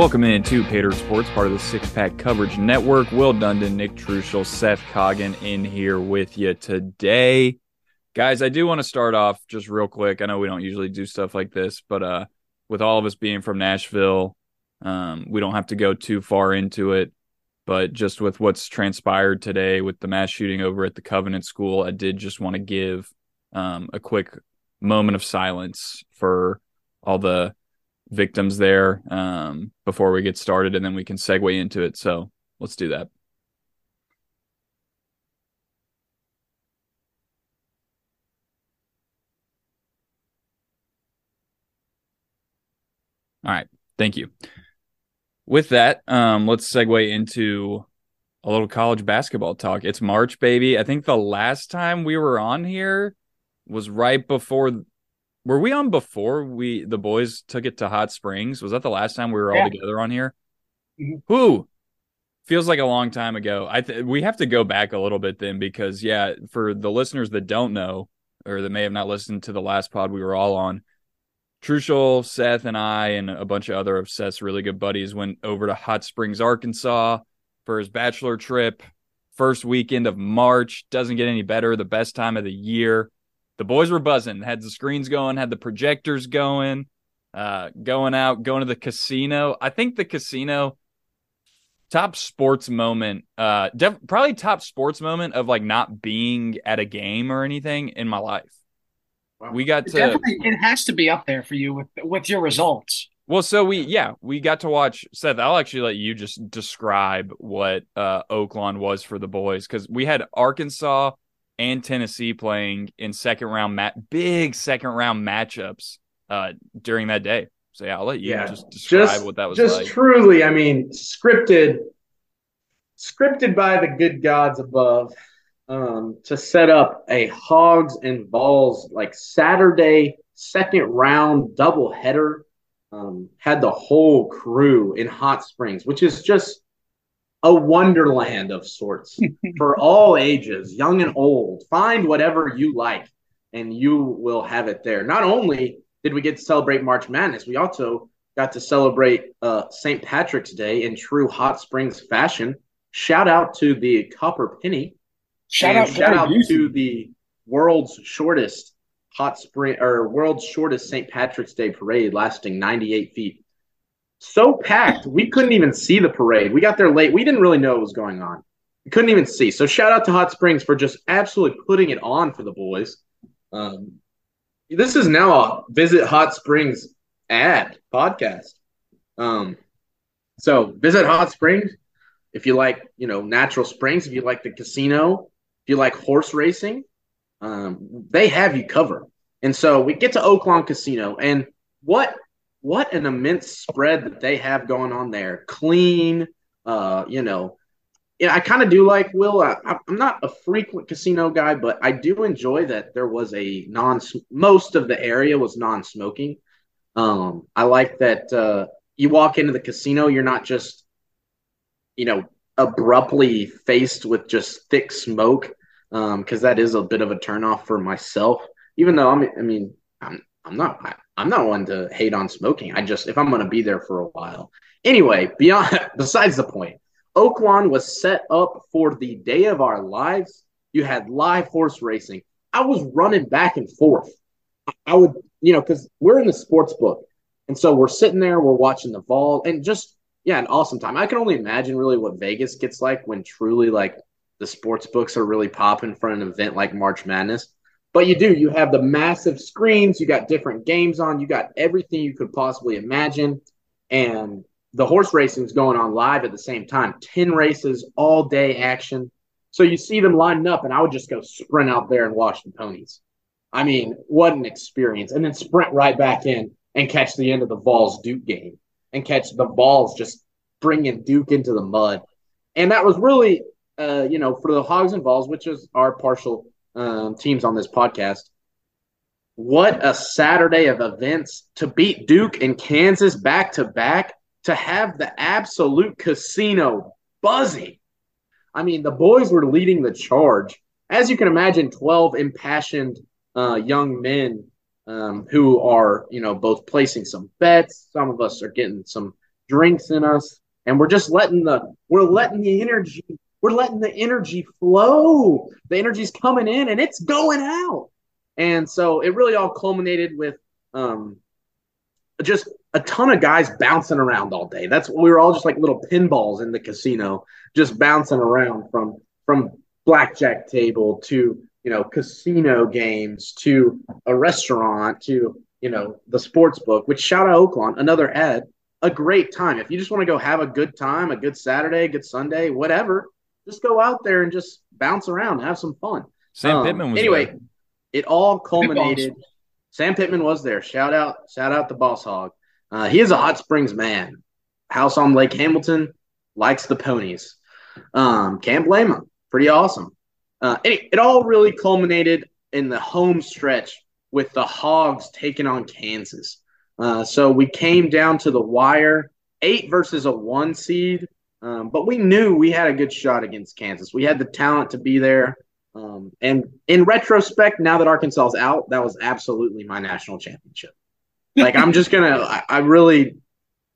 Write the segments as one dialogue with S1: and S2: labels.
S1: Welcome into Pater Sports, part of the Six Pack Coverage Network. Will Dundon, Nick Truschel, Seth Coggin in here with you today. Guys, I do want to start off just real quick. I know we don't usually do stuff like this, but uh, with all of us being from Nashville, um, we don't have to go too far into it. But just with what's transpired today with the mass shooting over at the Covenant School, I did just want to give um, a quick moment of silence for all the victims there um, before we get started, and then we can segue into it. So let's do that. All right. Thank you. With that, um, let's segue into a little college basketball talk. It's March, baby. I think the last time we were on here was right before were we on before we the boys took it to Hot Springs? Was that the last time we were all together on here? Mm-hmm. Who feels like a long time ago. I th- we have to go back a little bit then because yeah, for the listeners that don't know or that may have not listened to the last pod we were all on, Truschel, Seth, and I and a bunch of other of Seth's really good buddies went over to Hot Springs, Arkansas for his bachelor trip. First weekend of March doesn't get any better. The best time of the year the boys were buzzing, had the screens going, had the projectors going, uh, going out, going to the casino. I think the casino top sports moment, uh, def- probably top sports moment of like not being at a game or anything in my life.
S2: Wow. We got to. It has to be up there for you with with your results.
S1: Well, so we yeah we got to watch Seth. I'll actually let you just describe what uh, Oaklawn was for the boys because we had Arkansas and Tennessee playing in second round mat big second round matchups uh, during that day. So yeah, I'll let you yeah, just describe just, what that was
S3: just
S1: like.
S3: truly, I mean, scripted, scripted by the good gods above um, to set up a Hogs and Vols like Saturday second round double header. Um, had the whole crew in Hot Springs, which is just a wonderland of sorts for all ages, young and old. Find whatever you like, and you will have it there. Not only did we get to celebrate March Madness, we also got to celebrate uh, St. Patrick's Day in true Hot Springs fashion. Shout out to the Copper Penny. Shout out, shout out to the world's shortest hot spring or world's shortest St. Patrick's Day parade, lasting 98 feet so packed we couldn't even see the parade. We got there late. We didn't really know what was going on. We couldn't even see. So shout out to Hot Springs for just absolutely putting it on for the boys. Um, this is now a visit Hot Springs ad podcast. Um, so visit Hot Springs if you like, you know, natural springs. If you like the casino, if you like horse racing, um, they have you covered. And so we get to Oaklawn Casino, and what what an immense spread that they have going on there. Clean, uh, you know. Yeah, I kind of do like Will. I, am not a frequent casino guy, but I do enjoy that there was a non. Most of the area was non-smoking. Um, I like that uh, you walk into the casino, you're not just, you know, abruptly faced with just thick smoke, because um, that is a bit of a turnoff for myself. Even though I'm, I mean, I'm, I'm not. I'm not one to hate on smoking. I just if I'm going to be there for a while. Anyway, beyond besides the point, Oaklawn was set up for the day of our lives. You had live horse racing. I was running back and forth. I would, you know, because we're in the sports book, and so we're sitting there, we're watching the ball, and just yeah, an awesome time. I can only imagine really what Vegas gets like when truly like the sports books are really popping for an event like March Madness. But you do, you have the massive screens, you got different games on, you got everything you could possibly imagine. And the horse racing is going on live at the same time 10 races, all day action. So you see them lining up, and I would just go sprint out there and watch the ponies. I mean, what an experience. And then sprint right back in and catch the end of the Vols Duke game and catch the Vols just bringing Duke into the mud. And that was really, uh, you know, for the Hogs and Vols, which is our partial um, teams on this podcast. What a Saturday of events to beat Duke and Kansas back to back, to have the absolute casino buzzing. I mean, the boys were leading the charge. As you can imagine, 12 impassioned uh, young men um, who are, you know, both placing some bets. Some of us are getting some drinks in us, and we're just letting the we're letting the energy we're letting the energy flow. The energy's coming in and it's going out. And so it really all culminated with um, just a ton of guys bouncing around all day. That's we were all just like little pinballs in the casino, just bouncing around from from blackjack table to you know casino games to a restaurant to you know the sports book. Which shout out Oaklawn, another ad, a great time. If you just want to go have a good time, a good Saturday, good Sunday, whatever, just go out there and just bounce around, have some fun.
S1: Sam um, Pittman was
S3: anyway.
S1: There.
S3: It all culminated. Sam Pittman was there. Shout out, shout out the Boss Hog. Uh, he is a Hot Springs man. House on Lake Hamilton, likes the ponies. Um, can't blame him. Pretty awesome. Uh, it, it all really culminated in the home stretch with the Hogs taking on Kansas. Uh, so we came down to the wire, eight versus a one seed. Um, but we knew we had a good shot against Kansas. We had the talent to be there. Um, and in retrospect, now that Arkansas is out, that was absolutely my national championship. Like I'm just gonna, I, I really,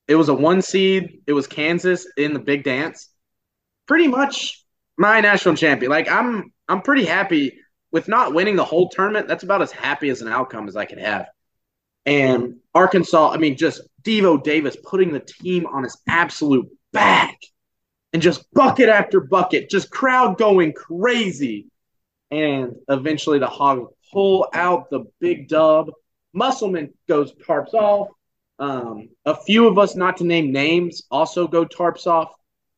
S3: it was a one seed. It was Kansas in the big dance. Pretty much my national champion. Like I'm, I'm pretty happy with not winning the whole tournament. That's about as happy as an outcome as I could have. And Arkansas, I mean, just Devo Davis putting the team on his absolute back and just bucket after bucket, just crowd going crazy. And eventually the Hog pull out the big dub. Musselman goes tarps off. Um, a few of us, not to name names, also go tarps off,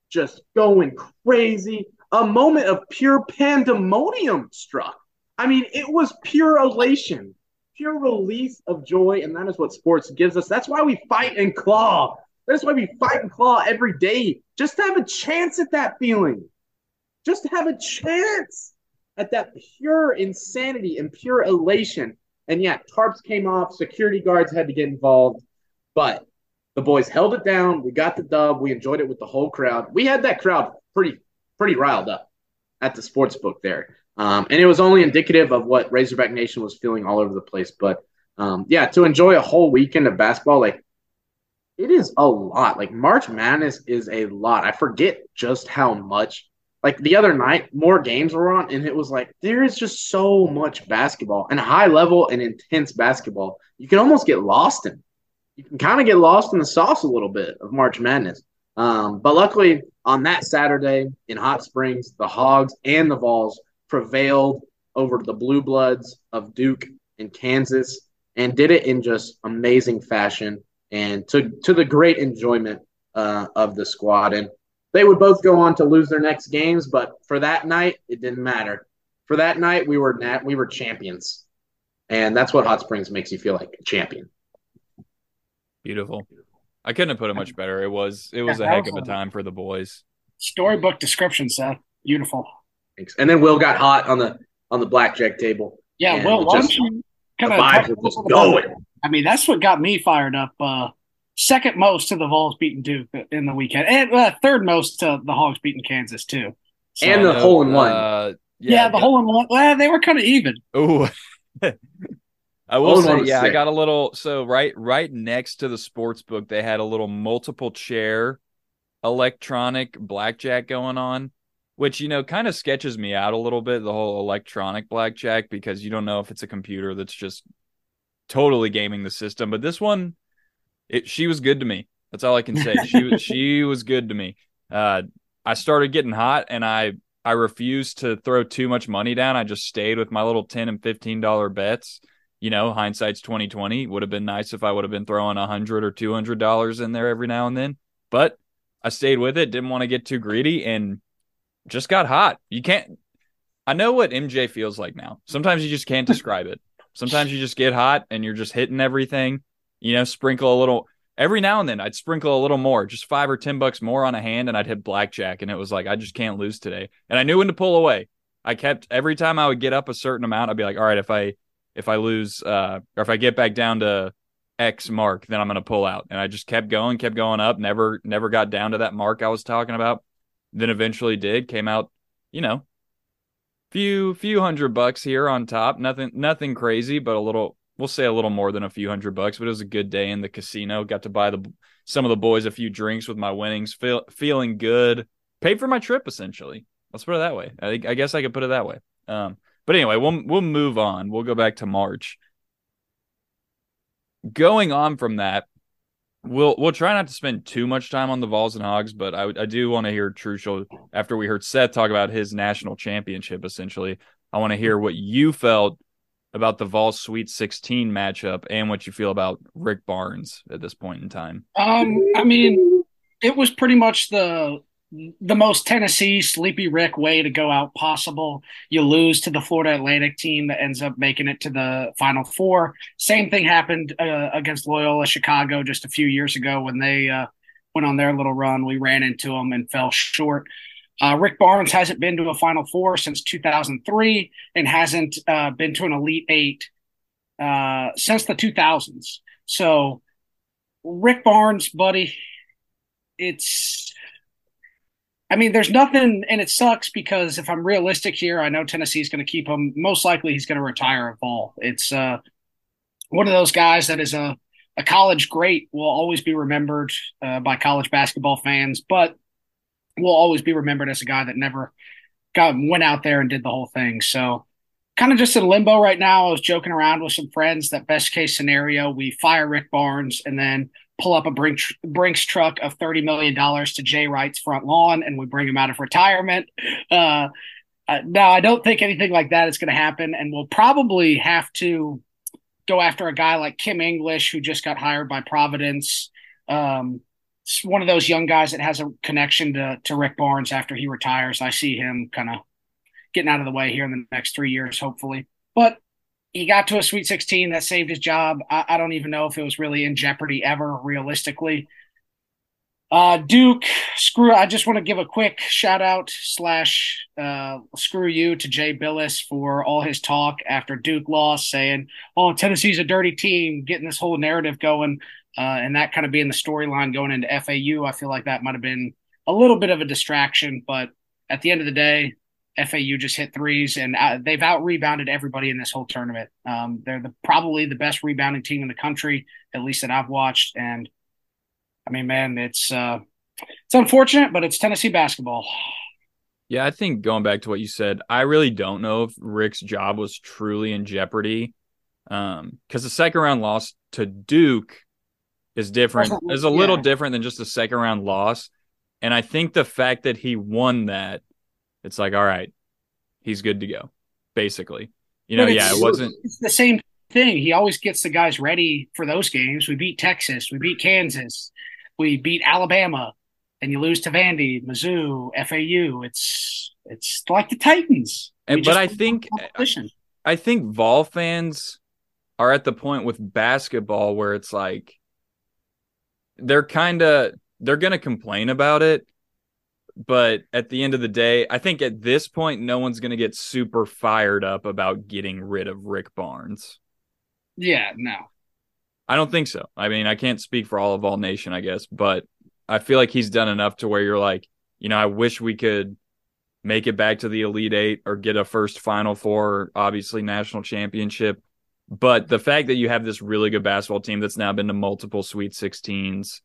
S3: just going crazy. A moment of pure pandemonium struck. I mean, it was pure elation, pure release of joy, and that is what sports gives us. That's why we fight and claw. That's why we fight and claw every day, just to have a chance at that feeling, just to have a chance at that pure insanity and pure elation. And yeah, tarps came off, security guards had to get involved, but the boys held it down. We got the dub. We enjoyed it with the whole crowd. We had that crowd pretty pretty riled up at the sports book there. Um, and it was only indicative of what Razorback Nation was feeling all over the place. But um, yeah, to enjoy a whole weekend of basketball, like it is a lot. Like March Madness is a lot. I forget just how much. Like the other night, more games were on, and it was like there is just so much basketball and high level and intense basketball. You can almost get lost in. You can kind of get lost in the sauce a little bit of March Madness. Um, but luckily, on that Saturday in Hot Springs, the Hogs and the Vols prevailed over the Blue Bloods of Duke and Kansas and did it in just amazing fashion and to to the great enjoyment uh, of the squad. And they would both go on to lose their next games, but for that night, it didn't matter. For that night, we were nat- we were champions, and that's what Hot Springs makes you feel like a champion.
S1: Beautiful. I couldn't have put it much better. It was it was yeah, a heck of a time for the boys.
S2: Storybook description, Seth. Beautiful.
S3: Thanks. And then Will got hot on the on the blackjack table.
S2: Yeah, Will, why don't you kind of vibes were just going. I mean, that's what got me fired up. Uh, second most to the Vols beating Duke in the weekend, and uh, third most to the Hogs beating Kansas too.
S3: So, and the hole in one. Uh,
S2: yeah, yeah, the hole in one. Well, they were kind of even.
S1: Oh. I will say, yeah, sick. I got a little. So right, right next to the sports book, they had a little multiple chair, electronic blackjack going on, which you know kind of sketches me out a little bit. The whole electronic blackjack because you don't know if it's a computer that's just totally gaming the system. But this one, it she was good to me. That's all I can say. She was she was good to me. Uh, I started getting hot, and I I refused to throw too much money down. I just stayed with my little ten and fifteen dollar bets. You know, hindsight's twenty twenty. Would have been nice if I would have been throwing a hundred or two hundred dollars in there every now and then. But I stayed with it. Didn't want to get too greedy, and just got hot. You can't. I know what MJ feels like now. Sometimes you just can't describe it. Sometimes you just get hot and you're just hitting everything. You know, sprinkle a little every now and then. I'd sprinkle a little more, just five or ten bucks more on a hand, and I'd hit blackjack, and it was like I just can't lose today. And I knew when to pull away. I kept every time I would get up a certain amount, I'd be like, all right, if I if I lose uh, or if I get back down to X mark, then I'm gonna pull out. And I just kept going, kept going up, never never got down to that mark I was talking about. Then eventually did, came out, you know, few few hundred bucks here on top. Nothing nothing crazy, but a little we'll say a little more than a few hundred bucks, but it was a good day in the casino. Got to buy the some of the boys a few drinks with my winnings, feel, feeling good. Paid for my trip essentially. Let's put it that way. I, I guess I could put it that way. Um, but anyway, we'll we'll move on. We'll go back to March. Going on from that, we'll we'll try not to spend too much time on the Vols and Hogs, but I I do want to hear Truschel after we heard Seth talk about his national championship. Essentially, I want to hear what you felt about the Vols Sweet 16 matchup and what you feel about Rick Barnes at this point in time.
S2: Um, I mean, it was pretty much the the most Tennessee sleepy Rick way to go out possible. You lose to the Florida Atlantic team that ends up making it to the Final Four. Same thing happened uh, against Loyola Chicago just a few years ago when they uh, went on their little run. We ran into them and fell short. Uh, Rick Barnes hasn't been to a Final Four since 2003 and hasn't uh, been to an Elite Eight uh, since the 2000s. So, Rick Barnes, buddy, it's. I mean, there's nothing, and it sucks because if I'm realistic here, I know Tennessee's going to keep him. Most likely, he's going to retire at Vol. It's uh, one of those guys that is a, a college great, will always be remembered uh, by college basketball fans, but will always be remembered as a guy that never got went out there and did the whole thing. So kind of just in limbo right now. I was joking around with some friends that best case scenario, we fire Rick Barnes and then pull up a Brinks, Brinks truck of $30 million to Jay Wright's front lawn and we bring him out of retirement. Uh, uh, now, I don't think anything like that is going to happen. And we'll probably have to go after a guy like Kim English, who just got hired by Providence. Um, one of those young guys that has a connection to to Rick Barnes after he retires. I see him kind of getting out of the way here in the next three years, hopefully. But he got to a Sweet 16 that saved his job. I, I don't even know if it was really in jeopardy ever, realistically. Uh, Duke, screw. I just want to give a quick shout out slash uh, screw you to Jay Bilas for all his talk after Duke lost, saying, "Oh, Tennessee's a dirty team," getting this whole narrative going uh, and that kind of being the storyline going into FAU, I feel like that might have been a little bit of a distraction. But at the end of the day, FAU just hit threes, and uh, they've out rebounded everybody in this whole tournament. Um, they're the, probably the best rebounding team in the country, at least that I've watched. And I mean, man, it's uh, it's unfortunate, but it's Tennessee basketball.
S1: Yeah, I think going back to what you said, I really don't know if Rick's job was truly in jeopardy. Um, because the second round loss to Duke is different is a little yeah. different than just a second round loss. And I think the fact that he won that, it's like, all right, he's good to go, basically. You know, yeah, it wasn't
S2: it's the same thing. He always gets the guys ready for those games. We beat Texas, we beat Kansas, we beat Alabama, and you lose to Vandy, Mizzou, FAU. It's it's like the Titans.
S1: And, but I think I think Vol fans are at the point with basketball where it's like they're kind of they're going to complain about it but at the end of the day i think at this point no one's going to get super fired up about getting rid of rick barnes.
S2: Yeah no.
S1: I don't think so. I mean i can't speak for all of all nation i guess but i feel like he's done enough to where you're like you know i wish we could make it back to the elite eight or get a first final four obviously national championship. But the fact that you have this really good basketball team that's now been to multiple Sweet 16s,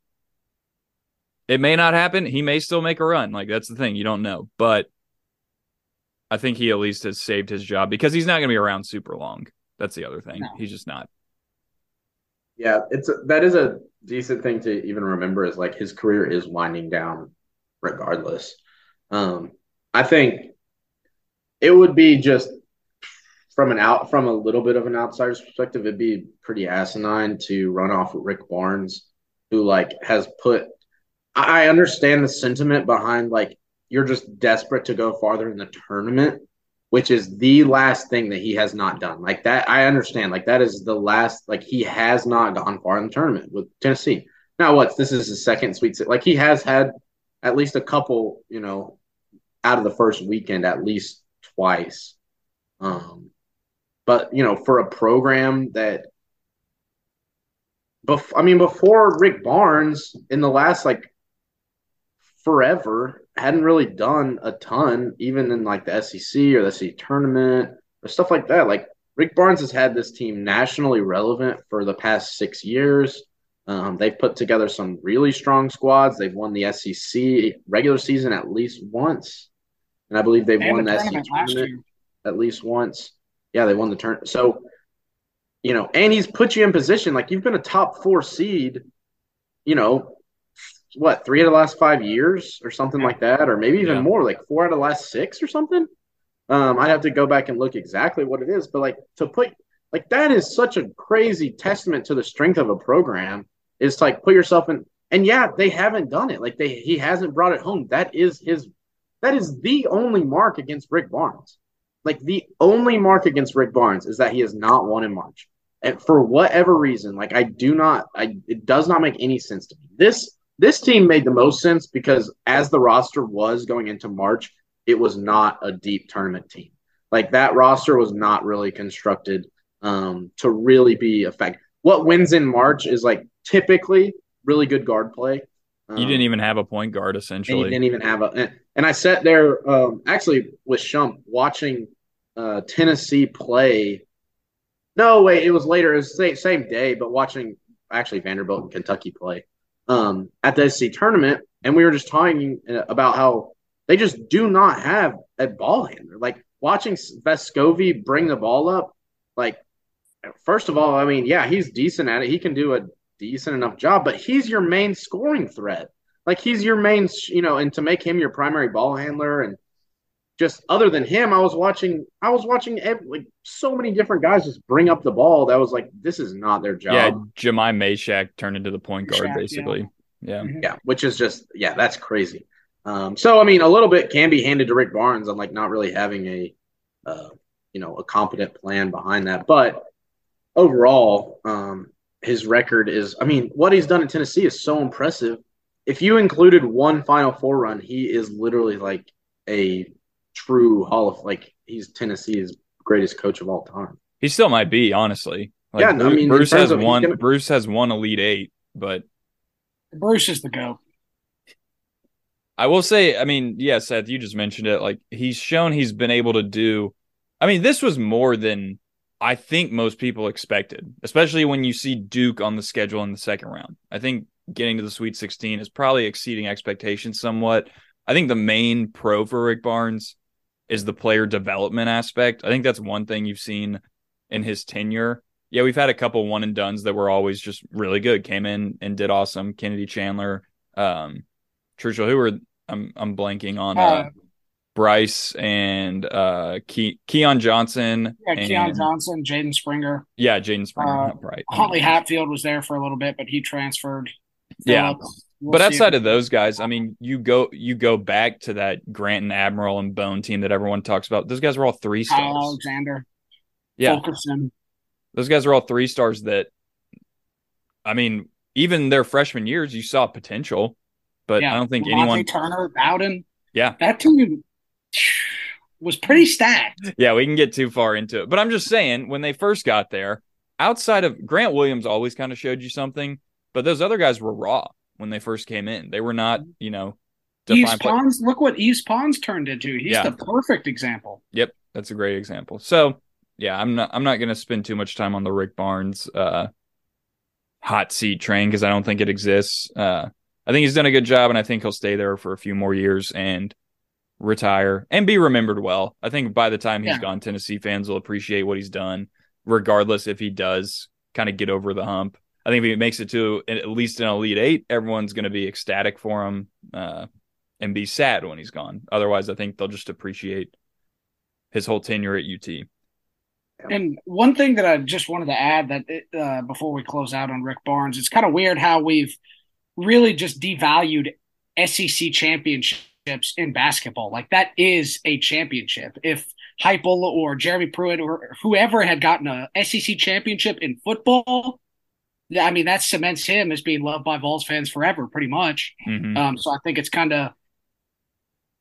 S1: it may not happen. He may still make a run. Like that's the thing. You don't know. But I think he at least has saved his job because he's not going to be around super long. That's the other thing. No. He's just not.
S3: Yeah, it's a, that is a decent thing to even remember is like his career is winding down regardless. Um, I think it would be just from an out from a little bit of an outsider's perspective, it'd be pretty asinine to run off with Rick Barnes, who like has put. I understand the sentiment behind like you're just desperate to go farther in the tournament, which is the last thing that he has not done. Like that, I understand. Like that is the last. Like he has not gone far in the tournament with Tennessee. Now, what's this is his second Sweet Like he has had at least a couple, you know, out of the first weekend at least twice. Um, but you know, for a program that, bef- I mean, before Rick Barnes in the last like forever hadn't really done a ton, even in like the SEC or the SEC tournament or stuff like that. Like Rick Barnes has had this team nationally relevant for the past six years. Um, they've put together some really strong squads. They've won the SEC regular season at least once, and I believe they've
S2: And
S3: won
S2: the
S3: the SEC
S2: tournament
S3: tournament at least once. Yeah, they won the turn. So, you know, and he's put you in position like you've been a top four seed. You know, what three of the last five years or something like that, or maybe even
S1: Yeah.
S3: more, like four out of the last six or something. Um, I'd have to go back and look exactly what it is, but like to put like that is such a crazy testament to the strength of a program. Is to, like put yourself in, and yeah, they haven't done it. Like they he hasn't brought it home. That is his. That is the only mark against Rick Barnes. Like the only mark against Rick Barnes is that he has not won in March. And for whatever reason, like I do not, I it does not make any sense to me. This this team made the most sense because as the roster was going into March, it was not a deep tournament team. Like that roster was not really constructed um, to really be effective. What wins in March is like typically really good guard play. Um,
S1: You didn't even have a point guard
S3: and you
S1: essentially.
S3: didn't even have a. And, I sat there um, actually with Shump watching uh, Tennessee play. No, wait, it was later. It was the same, same day, but watching actually Vanderbilt and Kentucky play um, at the SEC tournament, and we were just talking uh, about how they just do not have a ball handler. Like watching Vescovi bring the ball up, like first of all, I mean, yeah, he's decent at it. He can do a decent enough job, but he's your main scoring threat. Like he's your main, you know, and to make him your primary ball handler and just other than him, I was watching, I was watching every, like so many different guys just bring up the ball. That was like, this is not their job.
S1: Yeah, Jahmai Mashack turned into the point guard
S2: Shaq, yeah.
S1: basically. Yeah.
S3: Yeah, which is just yeah, that's crazy. Um, so I mean, a little bit can be handed to Rick Barnes on like not really having a, uh, you know, a competent plan behind that. But overall, um, his record is, I mean, what he's done in Tennessee is so impressive. If you included one Final Four run, he is literally like a true Hall of like he's Tennessee's greatest coach of all time.
S1: He still might be, honestly. Like,
S3: Yeah, I mean,
S1: Bruce has
S3: of-
S1: one.
S3: gonna-
S1: Bruce has one Elite Eight, but
S2: Bruce is the go.
S1: I will say, I mean, yeah, Seth, you just mentioned it. Like he's shown he's been able to do. I mean, this was more than I think most people expected, especially when you see Duke on the schedule in the second round. I think getting to the Sweet 16 is probably exceeding expectations somewhat. I think the main pro for Rick Barnes is the player development aspect. I think that's one thing you've seen in his tenure. Yeah, we've had a couple one and dones that were always just really good. Came in and did awesome. Kennedy Chandler, um, Churchill, who were I'm I'm blanking on uh,
S2: Uh,
S1: Bryce and uh Ke- Keon Johnson.
S2: yeah,
S1: and,
S2: Keon Johnson, Jaden Springer,
S1: Yeah, Jaden Springer.
S2: Uh,
S1: right.
S2: Huntley Hatfield was there for a little bit, but he transferred.
S1: Yeah.
S2: We'll
S1: but outside of those guys, I mean, you go you go back to that Grant and Admiral and Bone team that everyone talks about. Those guys were all three
S2: Kyle
S1: stars.
S2: Alexander,
S1: Yeah,
S2: Fulkerson,
S1: those guys are all three stars that I mean, even their freshman years, you saw potential, but
S2: yeah,
S1: I don't think
S2: Monte
S1: anyone
S2: Turner, Bowden.
S1: Yeah.
S2: that team was pretty stacked.
S1: Yeah, we can get too far into it. But I'm just saying, when they first got there, outside of Grant Williams always kind of showed you something, but those other guys were raw when they first came in. They were not, you know, Yves
S2: Pons, look what Yves Pons turned into. He's
S1: Yeah.
S2: the perfect example.
S1: Yep, that's a great example. So, yeah, I'm not I'm not going to spend too much time on the Rick Barnes uh hot seat train because I don't think it exists. Uh I think he's done a good job and I think he'll stay there for a few more years and retire and be remembered well. I think by the time he's
S2: Yeah.
S1: gone Tennessee fans will appreciate what he's done regardless if he does kind of get over the hump. I think if he makes it to at least an elite 8, everyone's going to be ecstatic for him uh and be sad when he's gone. Otherwise, I think they'll just appreciate his whole tenure at UT.
S2: And one thing that I just wanted to add that uh, before we close out on Rick Barnes, it's kind of weird how we've really just devalued SEC championships in basketball. Like that is a championship. If Heupel or Jeremy Pruitt or whoever had gotten a SEC championship in football, I mean that cements him as being loved by Vols fans forever, pretty much.
S1: Mhm.
S2: Um, so I think it's kind of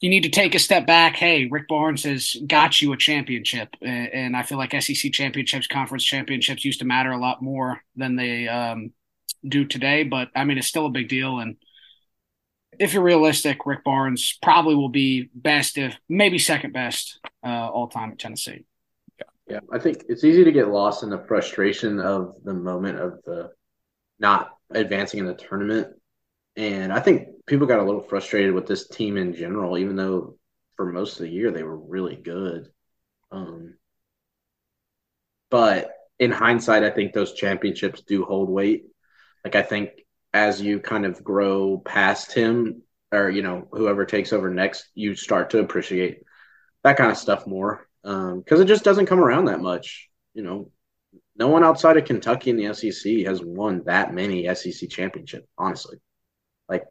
S2: you need to take a step back. Hey, Rick Barnes has got you a championship, A- and I feel like SEC championships, conference championships used to matter a lot more than they um, do today. But I mean, it's still a big deal. And if you're realistic, Rick Barnes probably will be best, if maybe second best, uh, all time at Tennessee.
S3: Yeah, I think it's easy to get lost in the frustration of the moment of the not advancing in the tournament. And I think people got a little frustrated with this team in general, even though for most of the year they were really good. Um, but in hindsight, I think those championships do hold weight. Like I think as you kind of grow past him, or you know whoever takes over next, you start to appreciate that kind of stuff more because um, it just doesn't come around that much. You know, no one outside of Kentucky in the SEC has won that many SEC championships. Honestly, like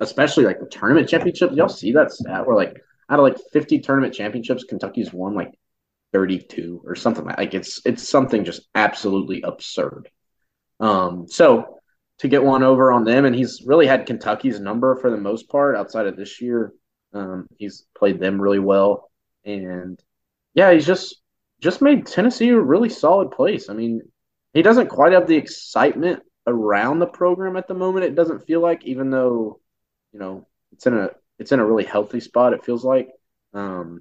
S3: especially like the tournament championships. Y'all see that stat where like out of like fifty tournament championships, Kentucky's won like thirty two or something like. Like it's it's something just absolutely absurd. Um, so to get one over on them, and he's really had Kentucky's number for the most part outside of this year. Um, he's played them really well, and yeah, he's just just made Tennessee a really solid place. I mean, he doesn't quite have the excitement around the program at the moment. It doesn't feel like, even though you know it's in a it's in a really healthy spot. It feels like um,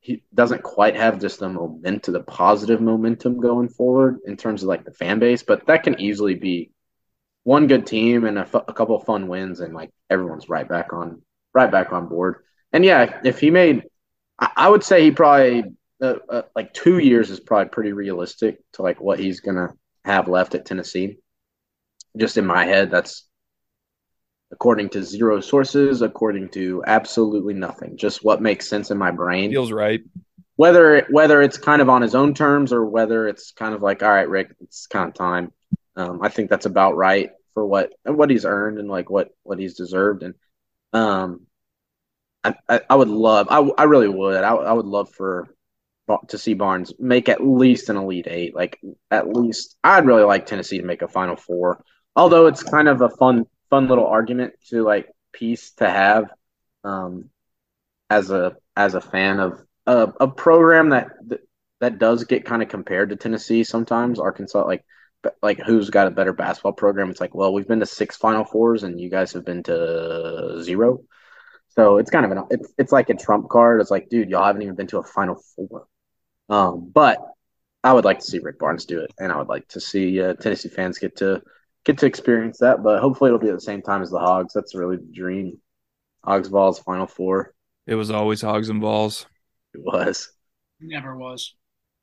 S3: he doesn't quite have just the momentum, the positive momentum going forward in terms of like the fan base, but that can easily be one good team and a, f- a couple fun wins, and like everyone's right back on right back on board. And yeah, if he made, I, I would say he probably uh, uh, like two years is probably pretty realistic to like what he's gonna have left at Tennessee. Just in my head, that's according to zero sources, according to absolutely nothing. Just what makes sense in my brain.
S1: Feels right.
S3: Whether whether it's kind of on his own terms or whether it's kind of like, all right, Rick, it's kind of time. Um, I think that's about right for what what he's earned and like what what he's deserved. And um, I, I, I would love, I, I really would, I, I would love for to see Barnes make at least an Elite Eight. Like at least, I'd really like Tennessee to make a Final Four. Although it's kind of a fun fun little argument to like piece to have um, as a as a fan of a, a program that that does get kind of compared to Tennessee sometimes. Arkansas, like like who's got a better basketball program? It's like, well, we've been to six Final Fours, and you guys have been to zero. So it's kind of an it's it's like a trump card. It's like, dude, y'all haven't even been to a Final Four. Um, but I would like to see Rick Barnes do it, and I would like to see uh, Tennessee fans get to get to experience that. But hopefully, it'll be at the same time as the Hogs. That's really the dream. Hogs Vols Final Four.
S1: It was always Hogs and balls.
S3: It was.
S2: Never was.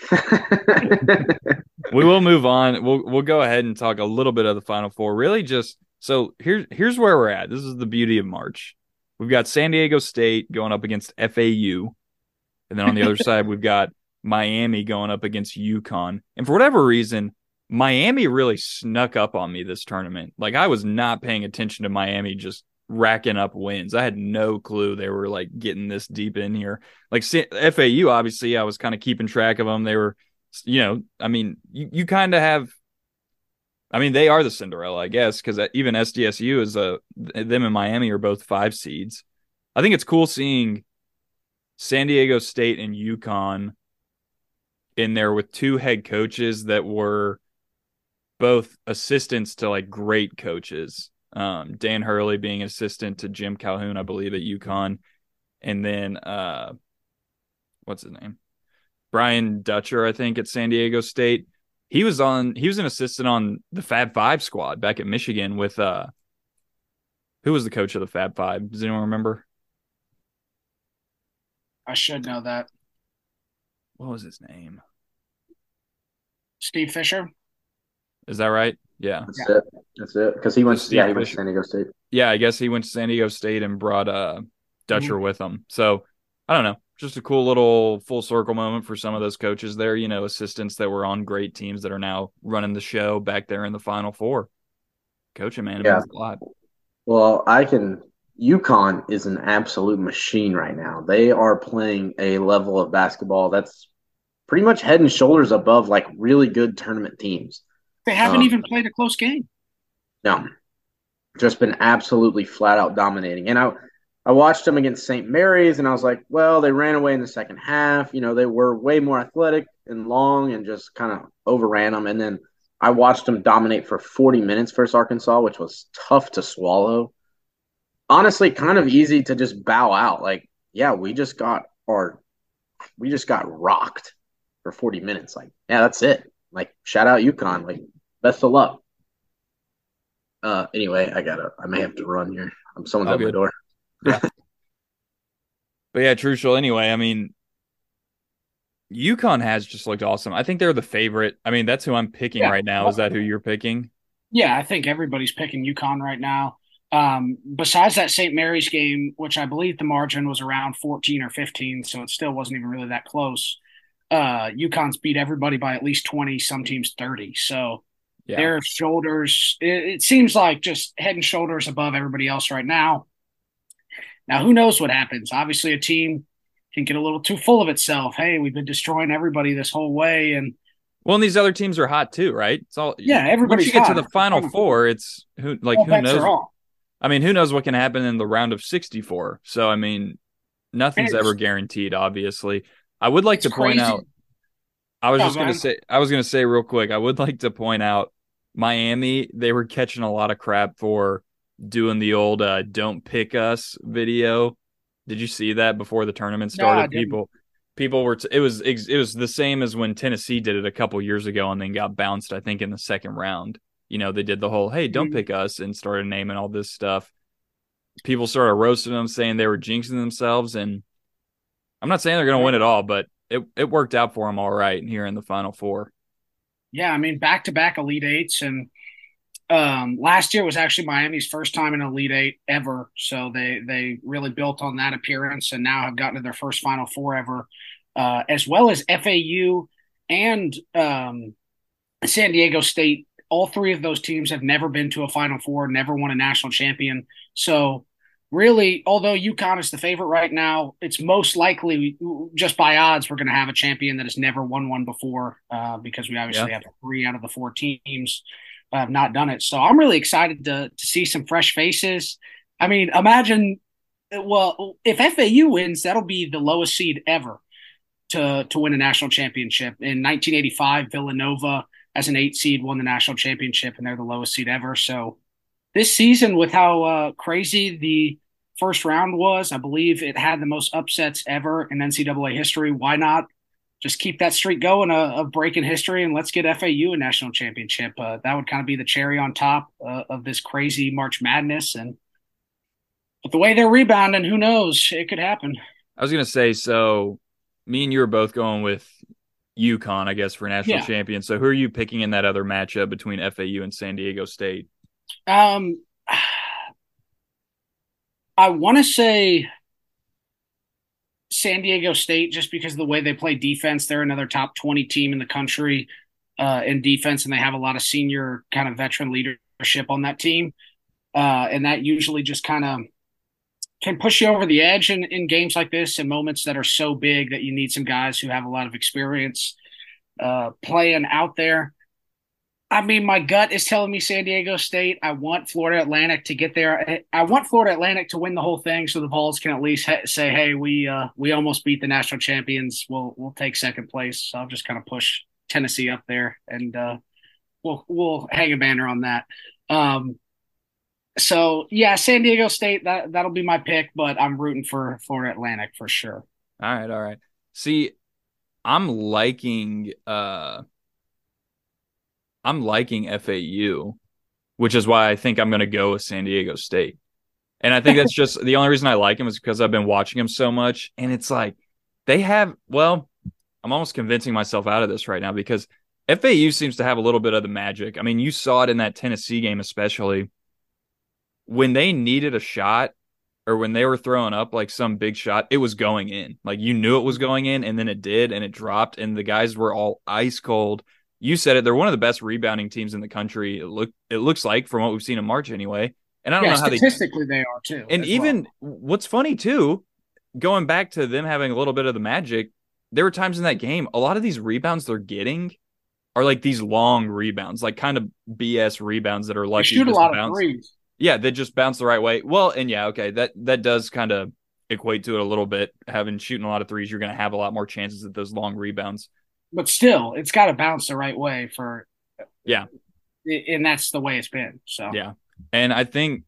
S1: we will move on. We'll we'll go ahead and talk a little bit of the Final Four. Really, just so here's here's where we're at. This is the beauty of March. We've got San Diego State going up against FAU, and then on the other side we've got Miami going up against UConn. And for whatever reason, Miami really snuck up on me this tournament. Like I was not paying attention to Miami just racking up wins. I had no clue they were like getting this deep in here. Like FAU, obviously, I was kind of keeping track of them. They were, you know, I mean, you, you kind of have. I mean, they are the Cinderella, I guess, because uh, even SDSU is uh, a them and Miami are both five seeds. I think it's cool seeing San Diego State and UConn in there with two head coaches that were both assistants to like great coaches. Um, Dan Hurley being assistant to Jim Calhoun, I believe, at UConn, and then uh, what's his name? Brian Dutcher, I think, at San Diego State. He was on. He was an assistant on the Fab Five squad back at Michigan with uh, who was the coach of the Fab Five? Does anyone remember?
S2: I should know that.
S1: What was his name?
S2: Steve Fisher.
S1: Is that right? Yeah.
S3: That's yeah. it. That's it. Because he went. To, yeah, he went to San Diego State.
S1: Yeah, I guess he went to San Diego State and brought uh Dutcher mm-hmm. with him. So I don't know. Just a cool little full circle moment for some of those coaches there. You know, assistants that were on great teams that are now running the show back there in the Final Four. Coaching man, yeah. a lot.
S3: Well, I can. UConn is an absolute machine right now. They are playing a level of basketball that's pretty much head and shoulders above like really good tournament teams.
S2: They haven't um, even played a close game.
S3: No, just been absolutely flat out dominating. And I, I watched them against St. Mary's, and I was like, well, they ran away in the second half. You know, they were way more athletic and long, and just kind of overran them. And then I watched them dominate for 40 minutes versus Arkansas, which was tough to swallow. Honestly, kind of easy to just bow out. Like, yeah, we just got our, we just got rocked. for 40 minutes. Like, yeah, that's it. Like, shout out UConn. Like, best of luck. Uh, anyway, I gotta, I may have to run here. I'm someone's
S1: All
S3: at my
S1: good.
S3: door.
S1: But yeah, Truschel. Anyway, I mean, UConn has just looked awesome. I think they're the favorite. I mean, that's who I'm picking
S2: Yeah.
S1: right now. Is that who you're picking?
S2: Yeah, I think everybody's picking UConn right now. Um, besides that St. Mary's game, which I believe the margin was around 14 or 15, so it still wasn't even really that close. Uh, UConn's beat everybody by at least 20, some teams 30. So
S1: Yeah.
S2: their shoulders, it, it seems like just head and shoulders above everybody else right now. Now, who knows what happens? Obviously, a team can get a little too full of itself. Hey, we've been destroying everybody this whole way, and
S1: Well, and these other teams are hot too, right? It's all
S2: Yeah,
S1: Once you get to the final four, it's who like
S2: all
S1: who knows. I mean, who knows what can happen in the round of 64? So, I mean, nothing's ever guaranteed. Obviously, I would like to point
S2: crazy.
S1: out. I was
S2: No,
S1: just gonna say. I was gonna say real quick. I would like to point out Miami. They were catching a lot of crap for doing the old uh, "Don't pick us" video. Did you see that before the tournament started?
S2: didn't.
S1: people, people were. T- it was it was the same as when Tennessee did it a couple years ago and then got bounced. I think in the second round. You know, they did the whole "Hey, don't
S2: Mhm.
S1: pick us" and started naming all this stuff. People started roasting them, saying they were jinxing themselves, and I'm not saying they're going to win it all, but it it worked out for them all right here in the final four.
S2: Yeah, I mean, back to back Elite Eights. And um, last year was actually Miami's first time in Elite Eight ever. So they, they really built on that appearance and now have gotten to their first Final Four ever, uh, as well as FAU and um, San Diego State. All three of those teams have never been to a Final Four, never won a national champion. So, really, although UConn is the favorite right now, it's most likely just by odds we're going to have a champion that has never won one before uh, because we obviously
S1: Yeah.
S2: have three out of the four teams uh, have not done it. So I'm really excited to to see some fresh faces. I mean, imagine well if FAU wins, that'll be the lowest seed ever to to win a national championship. In 1985, Villanova as an eight seed won the national championship, and they're the lowest seed ever. So this season, with how uh, crazy the first round was, I believe it had the most upsets ever in NCAA history. Why not just keep that streak going uh, of breaking history and let's get FAU a national championship? Uh, that would kind of be the cherry on top uh, of this crazy March Madness. And but the way they're rebounding, who knows? It could happen.
S1: I was gonna say, so me and you are both going with UConn, I guess, for national
S2: Yeah.
S1: champion. So who are you picking in that other matchup between FAU and San Diego State?
S2: Um, I want to say San Diego State just because of the way they play defense. They're another top 20 team in the country uh, in defense, and they have a lot of senior kind of veteran leadership on that team. Uh, and that usually just kind of can push you over the edge in, in games like this and moments that are so big that you need some guys who have a lot of experience uh, playing out there. I mean, my gut is telling me San Diego State. I want Florida Atlantic to get there. I- want Florida Atlantic to win the whole thing, so the Vols can at least ha- say, "Hey, we uh, we almost beat the national champions. We'll we'll take second place." So I'll just kind of push Tennessee up there, and uh, we'll we'll hang a banner on that. Um, so yeah, San Diego State that that'll be my pick, but I'm rooting for for Atlantic for sure.
S1: All right, all right. See, I'm liking uh I'm liking FAU, which is why I think I'm gonna go with San Diego State. And I think that's just the only reason I like him is because I've been watching him so much. And it's like they have well, I'm almost convincing myself out of this right now because FAU seems to have a little bit of the magic. I mean, you saw it in that Tennessee game, especially when they needed a shot or when they were throwing up like some big shot, it was going in. Like you knew it was going in, and then it did, and it dropped, and the guys were all ice cold. You said it; they're one of the best rebounding teams in the country. It look it looks like from what we've seen in March anyway. And I don't
S2: Yeah,
S1: know how
S2: statistically they are too.
S1: and even
S2: well.
S1: what's funny too, going back to them having a little bit of the magic, there were times in that game, a lot of these rebounds they're getting are like these long rebounds, like kind of BS rebounds that are
S2: they
S1: lucky
S2: shoot a lot
S1: to
S2: of threes.
S1: Yeah, they just bounce the right way. Well, and yeah, okay, that that does kind of equate to it a little bit. Having shooting a lot of threes, you're going to have a lot more chances at those long rebounds.
S2: but still, it's got to bounce the right way for.
S1: Yeah.
S2: and that's the way it's been. So
S1: Yeah. And I think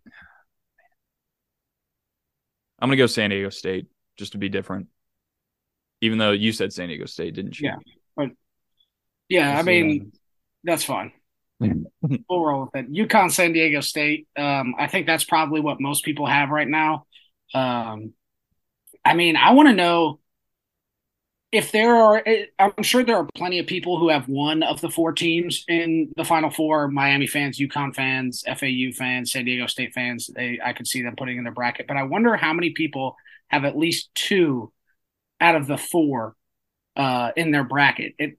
S1: I'm going to go San Diego State just to be different. Even though you said San Diego State, didn't you?
S2: Yeah. but Yeah, I
S1: We'll see what
S2: mean that's fine. we'll roll with it. UConn, San Diego State. Um, I think that's probably what most people have right now. Um, I mean, I want to know if there are. I'm sure there are plenty of people who have one of the four teams in the Final Four: Miami fans, UConn fans, FAU fans, San Diego State fans. They, I could see them putting in their bracket, but I wonder how many people have at least two out of the four uh, in their bracket. It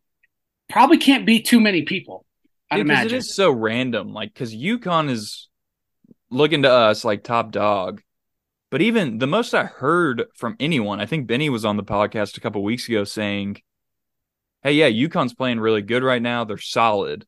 S2: probably can't be too many people. I'd
S1: Because it
S2: imagine.
S1: is so random. Like, because UConn is looking to us like top dog. But even the most I heard from anyone, I think Benny was on the podcast a couple weeks ago saying, Hey, yeah, UConn's playing really good right now. They're solid.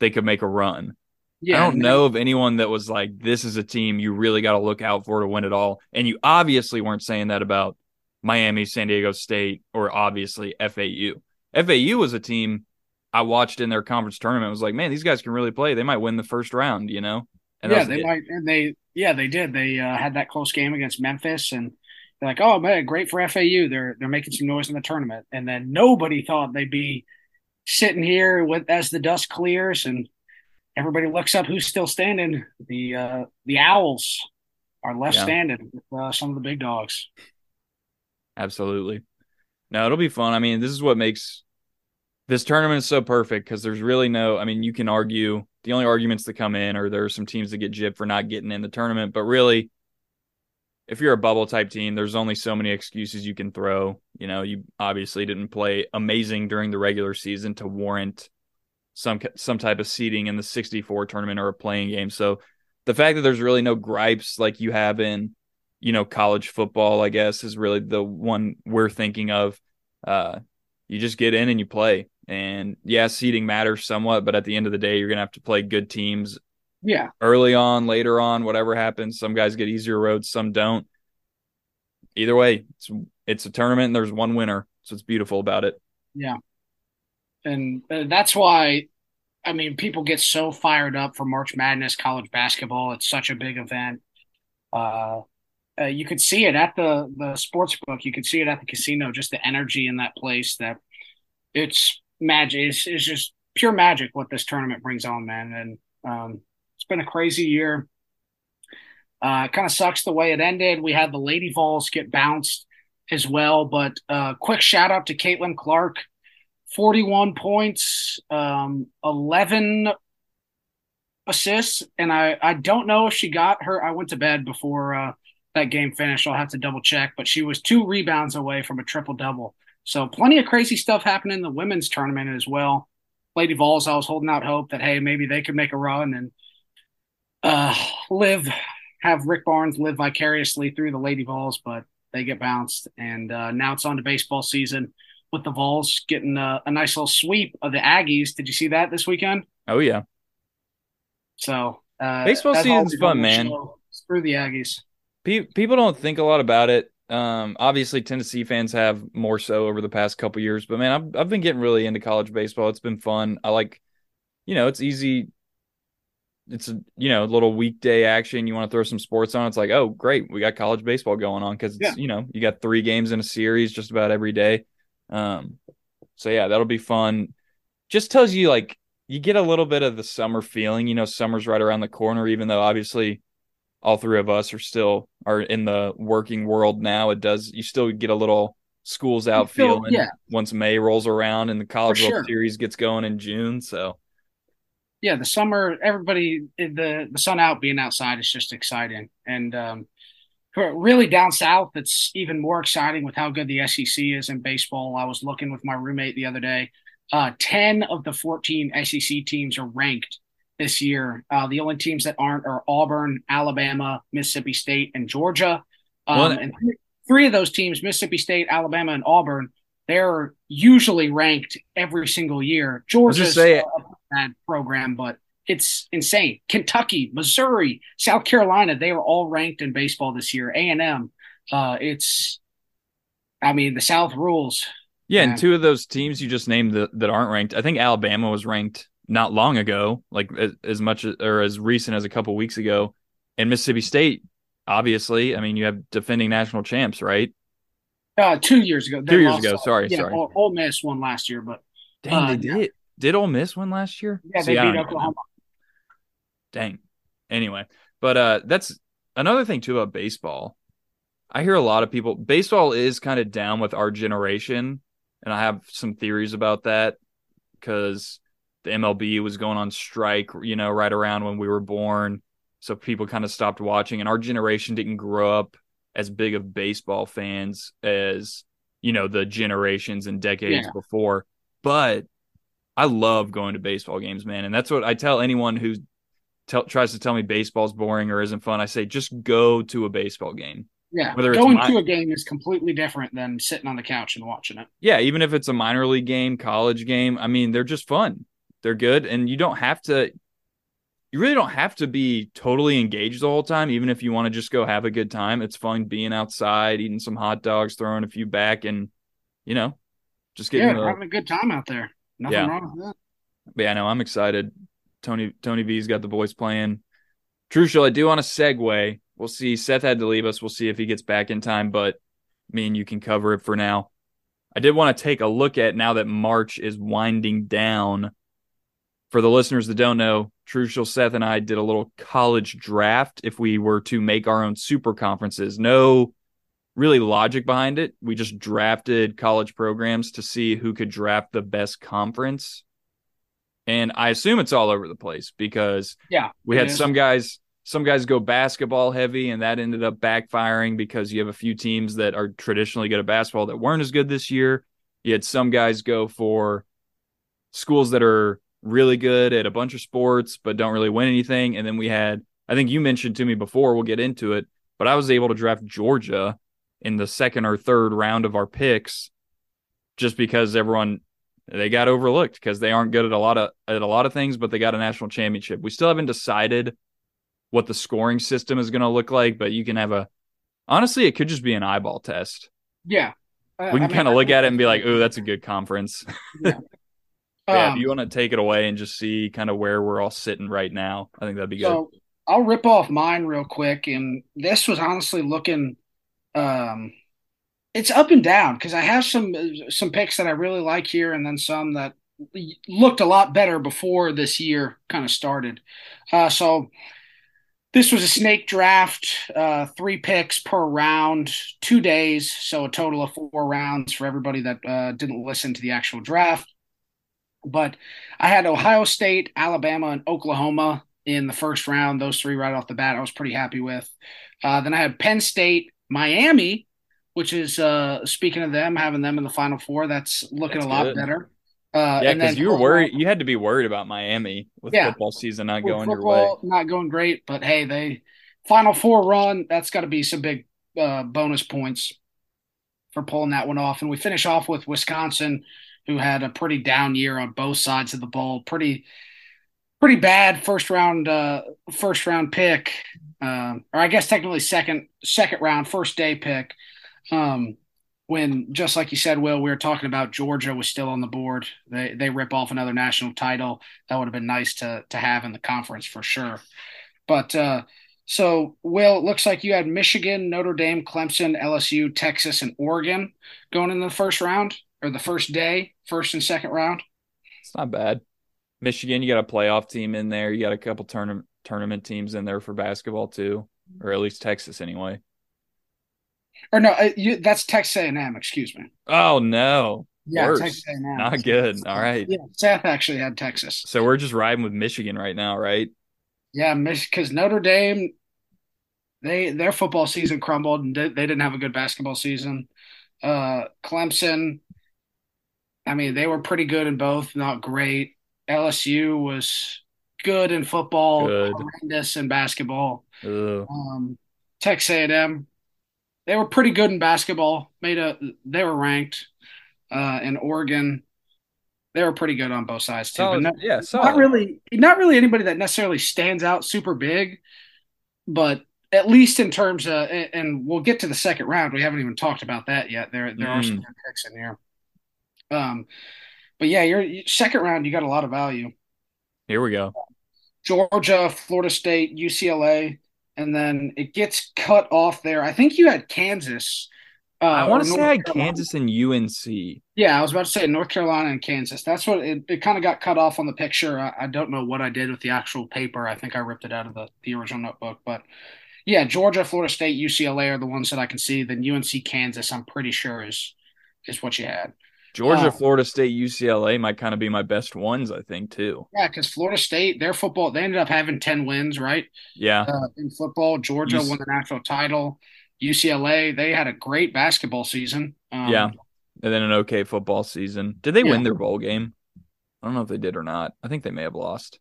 S1: They could make a run.
S2: Yeah,
S1: I don't
S2: and
S1: know of anyone that was like, this is a team you really got to look out for to win it all. And you obviously weren't saying that about Miami, San Diego State, or obviously FAU. FAU was a team I watched in their conference tournament. I was like, man, these guys can really play. They might win the first round, you know? And
S2: yeah, they
S1: it.
S2: might. And they, yeah, they did. They uh, had that close game against Memphis, and they're like, "Oh man, great for FAU. They're they're making some noise in the tournament." And then nobody thought they'd be sitting here with as the dust clears and everybody looks up who's still standing. The uh, the Owls are left
S1: Yeah.
S2: standing with uh, some of the big dogs.
S1: Absolutely. No, it'll be fun. I mean, this is what makes this tournament is so perfect because there's really no, I mean, you can argue the only arguments that come in are there are some teams that get gypped for not getting in the tournament, but really, if you're a bubble type team, there's only so many excuses you can throw. You know, you obviously didn't play amazing during the regular season to warrant some some type of seeding in the 64 tournament or a playing game. So the fact that there's really no gripes like you have in you know college football, I guess, is really the one we're thinking of. Uh, you just get in and you play, and yeah, seeding matters somewhat, but at the end of the day, you're gonna have to play good teams
S2: Yeah,
S1: early on, later on, whatever happens. Some guys get easier roads, some don't. Either way, it's it's a tournament and there's one winner. So it's beautiful about it.
S2: yeah, and uh, that's why. I mean, people get so fired up for March Madness, college basketball. It's such a big event. Uh, uh, you could see it at the the sports book. You could see it at the casino. Just the energy in that place. That it's magic. It's, it's just pure magic what this tournament brings on, man. And um, it's been a crazy year. Uh, kind of sucks the way it ended. We had the Lady Vols get bounced as well. But uh, quick shout out to Caitlin Clark, forty-one points, um, eleven assists, and I I don't know if she got her. I went to bed before uh, that game finished. I'll have to double check, but she was two rebounds away from a triple double. So plenty of crazy stuff happening in the women's tournament as well. Lady Vols, I was holding out hope that hey maybe they could make a run and uh, live have Rick Barnes live vicariously through the Lady Vols, but they get bounced, and uh, now it's on to baseball season with the Vols getting a, a nice little sweep of the Aggies. Did you see that this weekend?
S1: Oh yeah.
S2: So uh,
S1: Baseball
S2: as
S1: season's fun, man.
S2: Screw the Aggies.
S1: Pe- people don't think a lot about it. Um, obviously, Tennessee fans have more so over the past couple years. But man, I've I've been getting really into college baseball. It's been fun. I like, you know, it's easy. It's a you know little weekday action. You want to throw some sports on. It's like, oh great, we got college baseball going on because
S2: Yeah.
S1: you know you got three games in a series just about every day. Um, so yeah, that'll be fun. Just tells you like you get a little bit of the summer feeling. You know, summer's right around the corner. Even though obviously all three of us are still are in the working world now. It does you still get a little schools out
S2: feel-
S1: feeling
S2: yeah.
S1: once May rolls around and the College World
S2: sure.
S1: Series gets going in June. So
S2: yeah, the summer, everybody, the the sun out being outside is just exciting, and um, really down south, it's even more exciting with how good the SEC is in baseball. I was looking with my roommate the other day. Uh, Ten of the fourteen SEC teams are ranked this year. Uh, the only teams that aren't are Auburn, Alabama, Mississippi State, and Georgia. Um,
S1: Well,
S2: and three, three of those teams, Mississippi State, Alabama, and Auburn, they're usually ranked every single year. Georgia's a bad program, but it's insane. Kentucky, Missouri, South Carolina, they are all ranked in baseball this year. A and M, uh, it's, I mean, the South rules.
S1: yeah, and two of those teams you just named that, that aren't ranked. I think Alabama was ranked not long ago, like as, as much as, or as recent as a couple weeks ago. And Mississippi State, obviously, I mean, you have defending national champs, right?
S2: Uh, two years ago,
S1: Two years ago, sorry,
S2: yeah,
S1: sorry.
S2: Ole, Ole Miss won last year, but
S1: Dang,
S2: Uh,
S1: they did. Did Ole Miss win last year?
S2: Yeah, they
S1: See, I
S2: beat
S1: don't know.
S2: Oklahoma.
S1: Dang. Anyway, but uh that's another thing too about baseball. I hear a lot of people baseball is kind of down with our generation, and I have some theories about that because the MLB was going on strike, you know, right around when we were born. So people kind of stopped watching, and our generation didn't grow up as big of baseball fans as, you know, the generations and decades
S2: Yeah.
S1: before. But I love going to baseball games, man. And that's what I tell anyone who tell, tries to tell me baseball's boring or isn't fun. I say, just go to a baseball game.
S2: Yeah,
S1: Whether
S2: going
S1: mi-
S2: to a game is completely different than sitting on the couch and watching it.
S1: Yeah, even if it's a minor league game, college game, I mean, they're just fun. They're good. And you don't have to, you really don't have to be totally engaged the whole time, even if you want to just go have a good time. It's fun being outside, eating some hot dogs, throwing a few back, and, you know, just getting
S2: Yeah,
S1: the.
S2: having a good time out there. Nothing
S1: Yeah.
S2: wrong with that.
S1: But yeah, no, I'm excited. Tony Tony V's got the boys playing. Truschel, I do want to segue. We'll see. Seth had to leave us. We'll see if he gets back in time, but me and you can cover it for now. I did want to take a look at now that March is winding down. For the listeners that don't know, Truschel, Seth, and I did a little college draft if we were to make our own super conferences. No really logic behind it. We just drafted college programs to see who could draft the best conference. And I assume it's all over the place because
S2: Yeah,
S1: we had
S2: is.
S1: some guys some guys go basketball heavy and that ended up backfiring because you have a few teams that are traditionally good at basketball that weren't as good this year. You had some guys go for schools that are really good at a bunch of sports but don't really win anything and then we had I think you mentioned to me before we'll get into it, but I was able to draft Georgia in the second or third round of our picks just because everyone they got overlooked because they aren't good at a lot of at a lot of things, but they got a national championship. We still haven't decided what the scoring system is going to look like, but you can have a honestly, it could just be an eyeball test.
S2: Yeah. Uh,
S1: We can kind of look at it and be like, "Oh, that's a good conference." yeah,
S2: Um,
S1: if you want to take it away and just see kind of where we're all sitting right now, I think that'd be good.
S2: So I'll rip off mine real quick, and this was honestly looking, um, it's up and down because I have some some picks that I really like here, and then some that looked a lot better before this year kind of started. Uh, so this was a snake draft, uh, three picks per round, two days, so a total of four rounds for everybody that uh, didn't listen to the actual draft. But I had Ohio State, Alabama, and Oklahoma in the first round. Those three right off the bat, I was pretty happy with. Uh, then I had Penn State, Miami, which is uh, speaking of them having them in the Final Four. That's looking
S1: That's
S2: a lot
S1: good.
S2: better. Uh,
S1: yeah, because you were
S2: football-
S1: worried. You had to be worried about Miami with
S2: Yeah.
S1: football season not going your way.
S2: not going great, but hey, they Final Four run. That's got to be some big uh, bonus points for pulling that one off. And we finish off with Wisconsin, who had a pretty down year on both sides of the ball. Pretty, pretty bad first round, uh, first round pick, um, or I guess technically second, second round, first day pick. Um, when just like you said, Will, we were talking about Georgia was still on the board. They they rip off another national title. That would have been nice to to have in the conference for sure. But uh, so Will, it looks like you had Michigan, Notre Dame, Clemson, LSU, Texas, and Oregon going in the first round or the first day, first and second round.
S1: It's not bad. Michigan, you got a playoff team in there. You got a couple tournament tournament teams in there for basketball too, or at least Texas anyway.
S2: Or no, uh, you, that's Texas A&M. Excuse me.
S1: Oh no,
S2: Yeah,
S1: Worse.
S2: Texas A&M.
S1: not good. All right,
S2: Yeah, Seth actually had Texas.
S1: so we're just riding with Michigan right now, right?
S2: Yeah, because Notre Dame, they their football season crumbled and they, they didn't have a good basketball season. Uh, Clemson, I mean, they were pretty good in both, not great. LSU was good in football,
S1: Good.
S2: horrendous in basketball. Um, Texas A&M, they were pretty good in basketball. Made a, they were ranked. Uh, in Oregon, they were pretty good on both sides too.
S1: Solid.
S2: But no,
S1: yeah, solid.
S2: not really not really anybody that necessarily stands out super big but at least in terms of and- and we'll get to the second round we haven't even talked about that yet there there are some
S1: Mm.
S2: picks in here um but yeah your second round you got a lot of value
S1: Here we go.
S2: georgia florida state ucla and then it gets cut off there i think you had kansas Uh,
S1: I want to say
S2: North
S1: I had
S2: Carolina.
S1: Kansas and UNC.
S2: Yeah, I was about to say North Carolina and Kansas. That's what it, it kind of got cut off on the picture. I, I don't know what I did with the actual paper. I think I ripped it out of the, the original notebook. But yeah, Georgia, Florida State, UCLA are the ones that I can see. Then UNC, Kansas, I'm pretty sure is is what you had.
S1: Georgia,
S2: Uh,
S1: Florida State, UCLA might kind of be my best ones, I think, too.
S2: Yeah, because Florida State, their football, they ended up having 10 wins, right?
S1: Yeah.
S2: Uh, in football, Georgia won the national title. UCLA, they had a great basketball season. Um,
S1: Yeah. And then an okay football season. Did they
S2: Yeah.
S1: win their bowl game? I don't know if they did or not. I think they may have lost.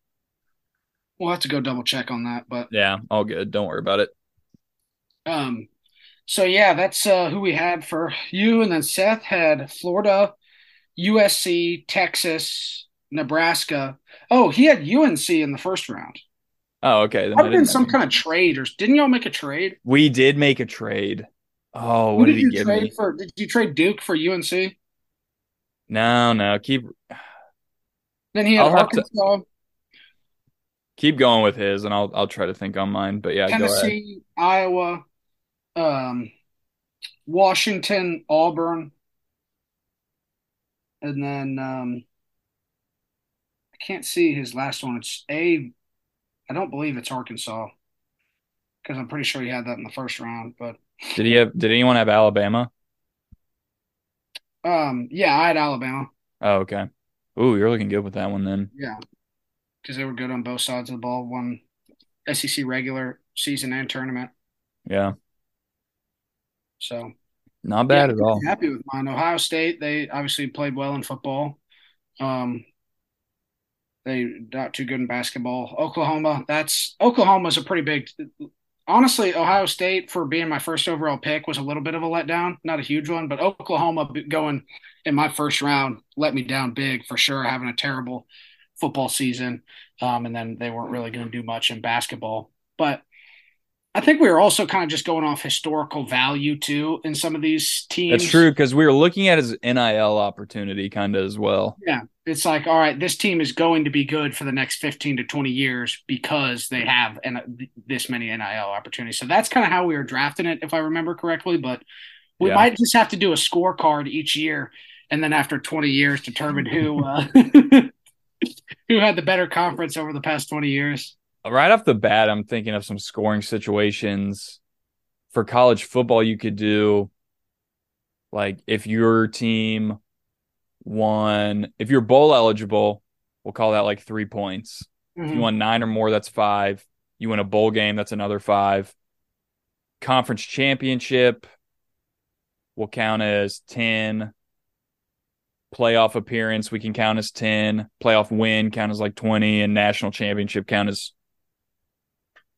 S2: We'll have to go double check on that. But
S1: Yeah, all good. Don't worry about it.
S2: Um, so yeah, that's uh, who we had for you, and then Seth had Florida, USC, Texas, Nebraska. Oh, he had UNC in the first round.
S1: Oh, okay. Then
S2: I've been some kind of trade, or didn't y'all make a trade?
S1: We did make a trade. Oh,
S2: Who
S1: what did, he
S2: you
S1: give
S2: trade
S1: me?
S2: for? Did you trade Duke for UNC?
S1: No, no. Keep
S2: Then he had
S1: I'll have to-
S2: Arkansas,
S1: keep going with his, and I'll I'll try to think on mine. But yeah, go ahead.
S2: Tennessee, Iowa, um, Washington, Auburn, and then um, I can't see his last one. It's a, I don't believe it's Arkansas because I'm pretty sure he had that in the first round. But
S1: Did he have? Did anyone have Alabama?
S2: um, yeah, I had Alabama.
S1: Oh, okay. Ooh, you're looking good with that one then.
S2: Yeah, because they were good on both sides of the ball. One SEC regular season and tournament.
S1: Yeah,
S2: So
S1: not bad
S2: Yeah,
S1: at all.
S2: Happy with mine. Ohio State, they obviously played well in football. Um, they not too good in basketball. Oklahoma, that's Oklahoma's a pretty big. Honestly, Ohio State for being my first overall pick was a little bit of a letdown, not a huge one, but Oklahoma going in my first round let me down big for sure, having a terrible football season, um, and then they weren't really going to do much in basketball. But I think we were also kind of just going off historical value too in some of these teams.
S1: That's true because we were looking at his NIL opportunity kind of as well.
S2: Yeah. It's like, all right, this team is going to be good for the next 15 to 20 years because they have an, this many NIL opportunities. So that's kind of how we were drafting it, if I remember correctly. But we
S1: Yeah.
S2: might just have to do a scorecard each year. And then after 20 years, determine who uh, who had the better conference over the past 20 years.
S1: Right off the bat, I'm thinking of some scoring situations for college football. You could do like if your team won, if you're bowl eligible, we'll call that like three points. If you mm-hmm. won nine or more, that's five. You win a bowl game, that's another five. Conference championship will count as 10. Playoff appearance, we can count as 10. Playoff win count as like 20. And national championship count as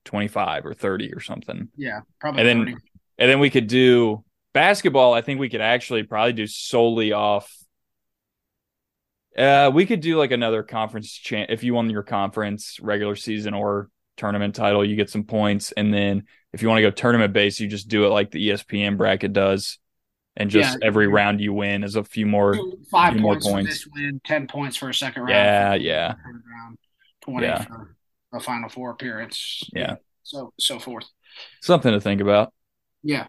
S1: 25 or 30 or something.
S2: Yeah, probably
S1: And then
S2: 30.
S1: and then we could do basketball. I think we could actually probably do solely off. Uh, we could do like another conference champ. If you won your conference regular season or tournament title, you get some points. And then if you want to go tournament based, you just do it like the ESPN bracket does. And just
S2: Yeah.
S1: every round you win is a few more.
S2: Five
S1: few more
S2: points, for this win, 10 points for a second round.
S1: Yeah, yeah,
S2: round, 20
S1: Yeah.
S2: for a Final Four appearance.
S1: yeah.
S2: So, so forth.
S1: Something to think about.
S2: Yeah.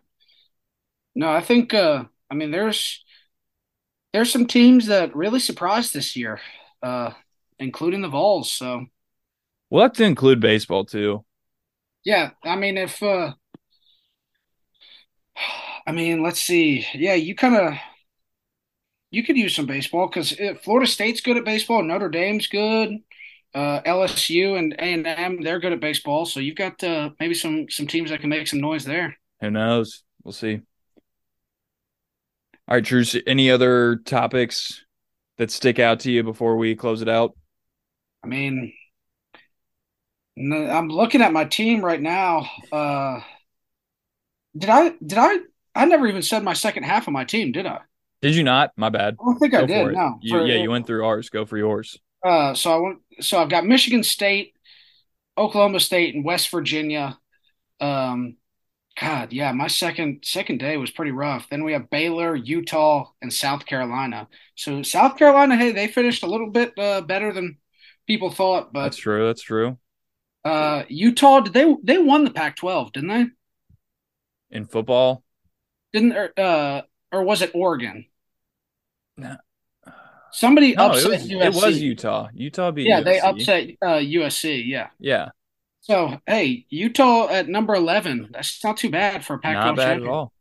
S2: No, I think uh I mean there's there's some teams that really surprised this year, uh, including the Vols. So
S1: We'll have to include baseball too.
S2: yeah, I mean if uh I mean let's see. Yeah, you kind of you could use some baseball because Florida State's good at baseball, Notre Dame's good, uh, LSU and A and M they're good at baseball. So you've got uh, maybe some some teams that can make some noise there.
S1: Who knows? We'll see. All right, Drew. Any other topics that stick out to you before we close it out?
S2: I mean, I'm looking at my team right now. Uh, did I? Did I? I never even said my second half of my team, did I?
S1: Did you not? My bad.
S2: I don't think I did. No.
S1: You,
S2: For-
S1: yeah, you went through ours. Go for yours.
S2: Uh, so I went. So I've got Michigan State, Oklahoma State, and West Virginia. Um, God, yeah, my second second day was pretty rough. Then we have Baylor, Utah, and South Carolina. So South Carolina, hey, they finished a little bit uh, better than people thought, but
S1: That's true. That's true.
S2: uh, Utah, did they they won the Pac-12, didn't they?
S1: In football,
S2: Didn't uh or was it Oregon? Somebody
S1: No, it
S2: upset
S1: was,
S2: USC.
S1: it was Utah. Utah beat
S2: Yeah, they upset uh, USC. Yeah.
S1: Yeah,
S2: So hey, Utah at number eleven. That's not too bad for a Pac-12
S1: not bad
S2: champion.
S1: at all.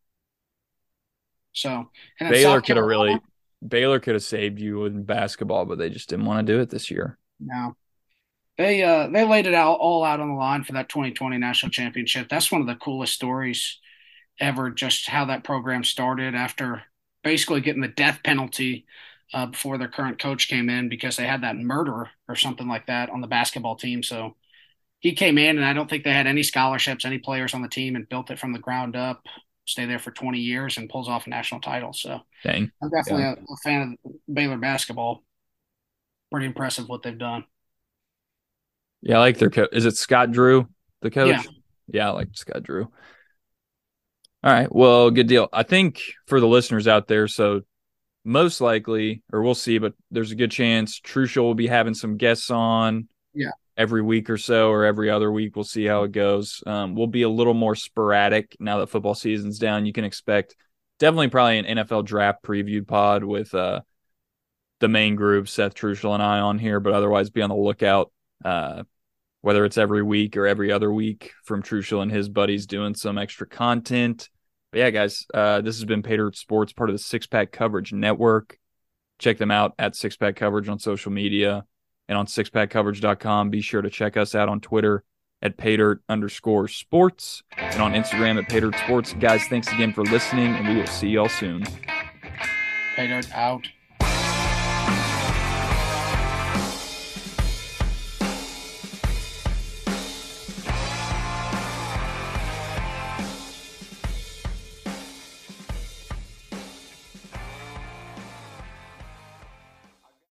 S2: So and
S1: Baylor could have really Baylor could have saved you in basketball, but they just didn't want to do it this year.
S2: No. They uh they laid it out all out on the line for that 2020 national championship. That's one of the coolest stories ever. Just how that program started after basically getting the death penalty uh, before their current coach came in because they had that murder or something like that on the basketball team. So he came in, and I don't think they had any scholarships, any players on the team, and built it from the ground up. Stay there for 20 years and pulls off a national title. So
S1: Dang.
S2: I'm definitely a, a fan of Baylor basketball. Pretty impressive what they've done.
S1: Yeah, I like their coach. Is it Scott Drew, the coach?
S2: Yeah.
S1: Yeah, I like Scott Drew. All right. Well, good deal. I think for the listeners out there, so most likely, or we'll see, but there's a good chance Truschel will be having some guests on.
S2: Yeah.
S1: Every week or so, or every other week, we'll see how it goes. Um, we'll be a little more sporadic now that football season's down. You can expect definitely probably an NFL draft preview pod with uh, the main group, Seth Truschel and I on here, but otherwise be on the lookout. Uh, whether it's every week or every other week from Truschel and his buddies doing some extra content. But yeah, guys, uh, this has been Paydirt Sports, part of the Six Pack Coverage Network. Check them out at Six Pack Coverage on social media and on sixpackcoverage.com. Be sure to check us out on Twitter at Paydirt underscore sports and on Instagram at Paydirt Sports. Guys, thanks again for listening, and we will see y'all soon.
S2: Dirt out.